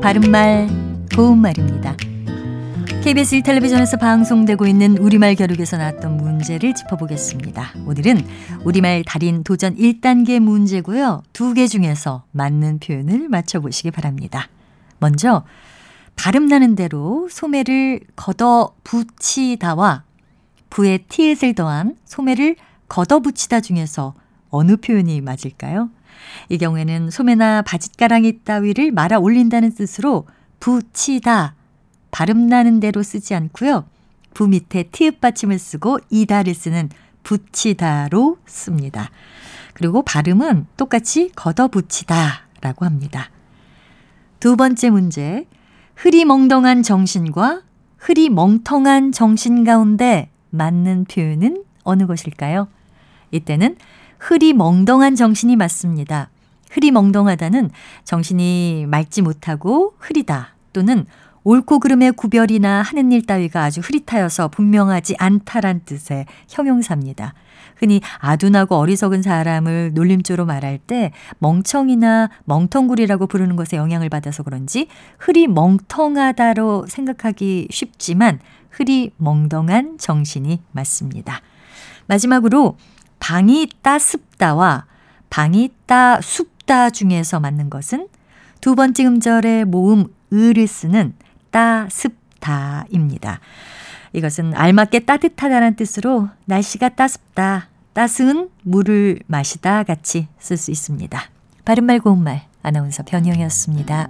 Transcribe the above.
바른말 고운말입니다. KBS 1텔레비전에서 방송되고 있는 우리말 겨루기에서 나왔던 문제를 짚어보겠습니다. 오늘은 우리말 달인 도전 1단계 문제고요. 두 개 중에서 맞는 표현을 맞춰보시기 바랍니다. 먼저 발음 나는 대로 소매를 걷어 붙이다와 부에 티읕을 더한 소매를 걷어 붙이다 중에서 어느 표현이 맞을까요? 이 경우에는 소매나 바짓가랑이 따위를 말아 올린다는 뜻으로 붙이다 발음 나는 대로 쓰지 않고요. 부 밑에 티읕 받침을 쓰고 이다를 쓰는 붙이다로 씁니다. 그리고 발음은 똑같이 걷어붙이다라고 합니다. 두 번째 문제. 흐리멍덩한 정신과 흐리멍텅한 정신 가운데 맞는 표현은 어느 것일까요? 이때는 흐리멍덩한 정신이 맞습니다. 흐리멍덩하다는 정신이 맑지 못하고 흐리다 또는 옳고 그름의 구별이나 하는 일 따위가 아주 흐릿하여서 분명하지 않다란 뜻의 형용사입니다. 흔히 아둔하고 어리석은 사람을 놀림조로 말할 때 멍청이나 멍텅구리라고 부르는 것에 영향을 받아서 그런지 흐리 멍텅하다로 생각하기 쉽지만 흐리 멍덩한 정신이 맞습니다. 마지막으로 방이 따습다와 방이 따sup다 중에서 맞는 것은 두 번째 음절의 모음 을을 쓰는 따 습다입니다. 이것은 알맞게 따뜻하다는 뜻으로 날씨가 따습다, 따스운 물을 마시다 같이 쓸 수 있습니다. 바른말 고운말 아나운서 변희영이었습니다.